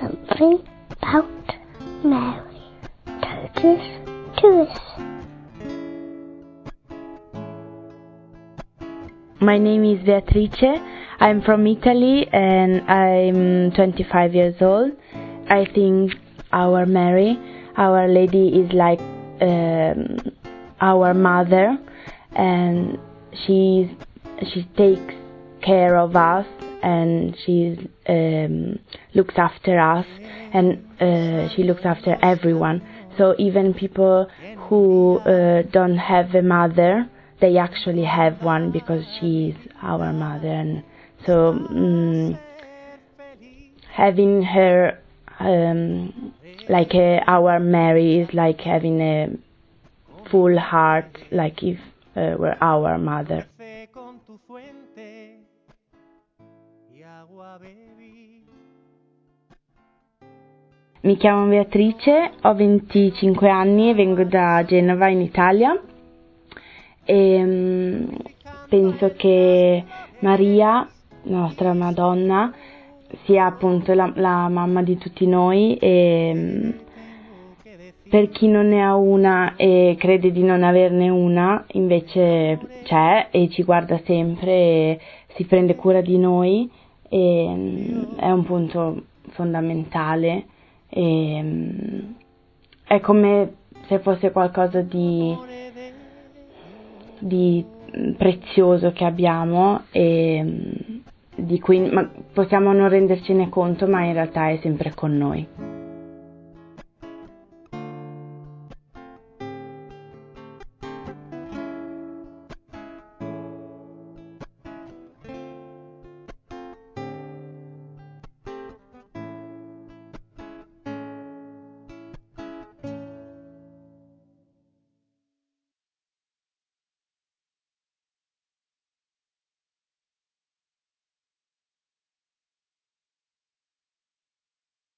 something about Mary. Totus Tuus. My name is Beatrice. I'm from Italy and I'm 25 years old. I think our Mary, Our Lady, is like um, our mother, and she's she takes care of us and she um, looks after us and uh, she looks after everyone. So even people who uh, don't have a mother, they actually have one because she's our mother. And so um, having her um, like uh, our Mary is like having a full heart, like if uh, were our mother. Mi chiamo Beatrice, ho 25 anni e vengo da Genova in Italia. E um, penso che Maria, nostra Madonna, sia appunto la, la mamma di tutti noi e um, per chi non ne ha una e crede di non averne una, invece c'è e ci guarda sempre e si prende cura di noi e um, è un punto fondamentale e è come se fosse qualcosa di, di prezioso che abbiamo e di cui possiamo non rendercene conto ma in realtà è sempre con noi.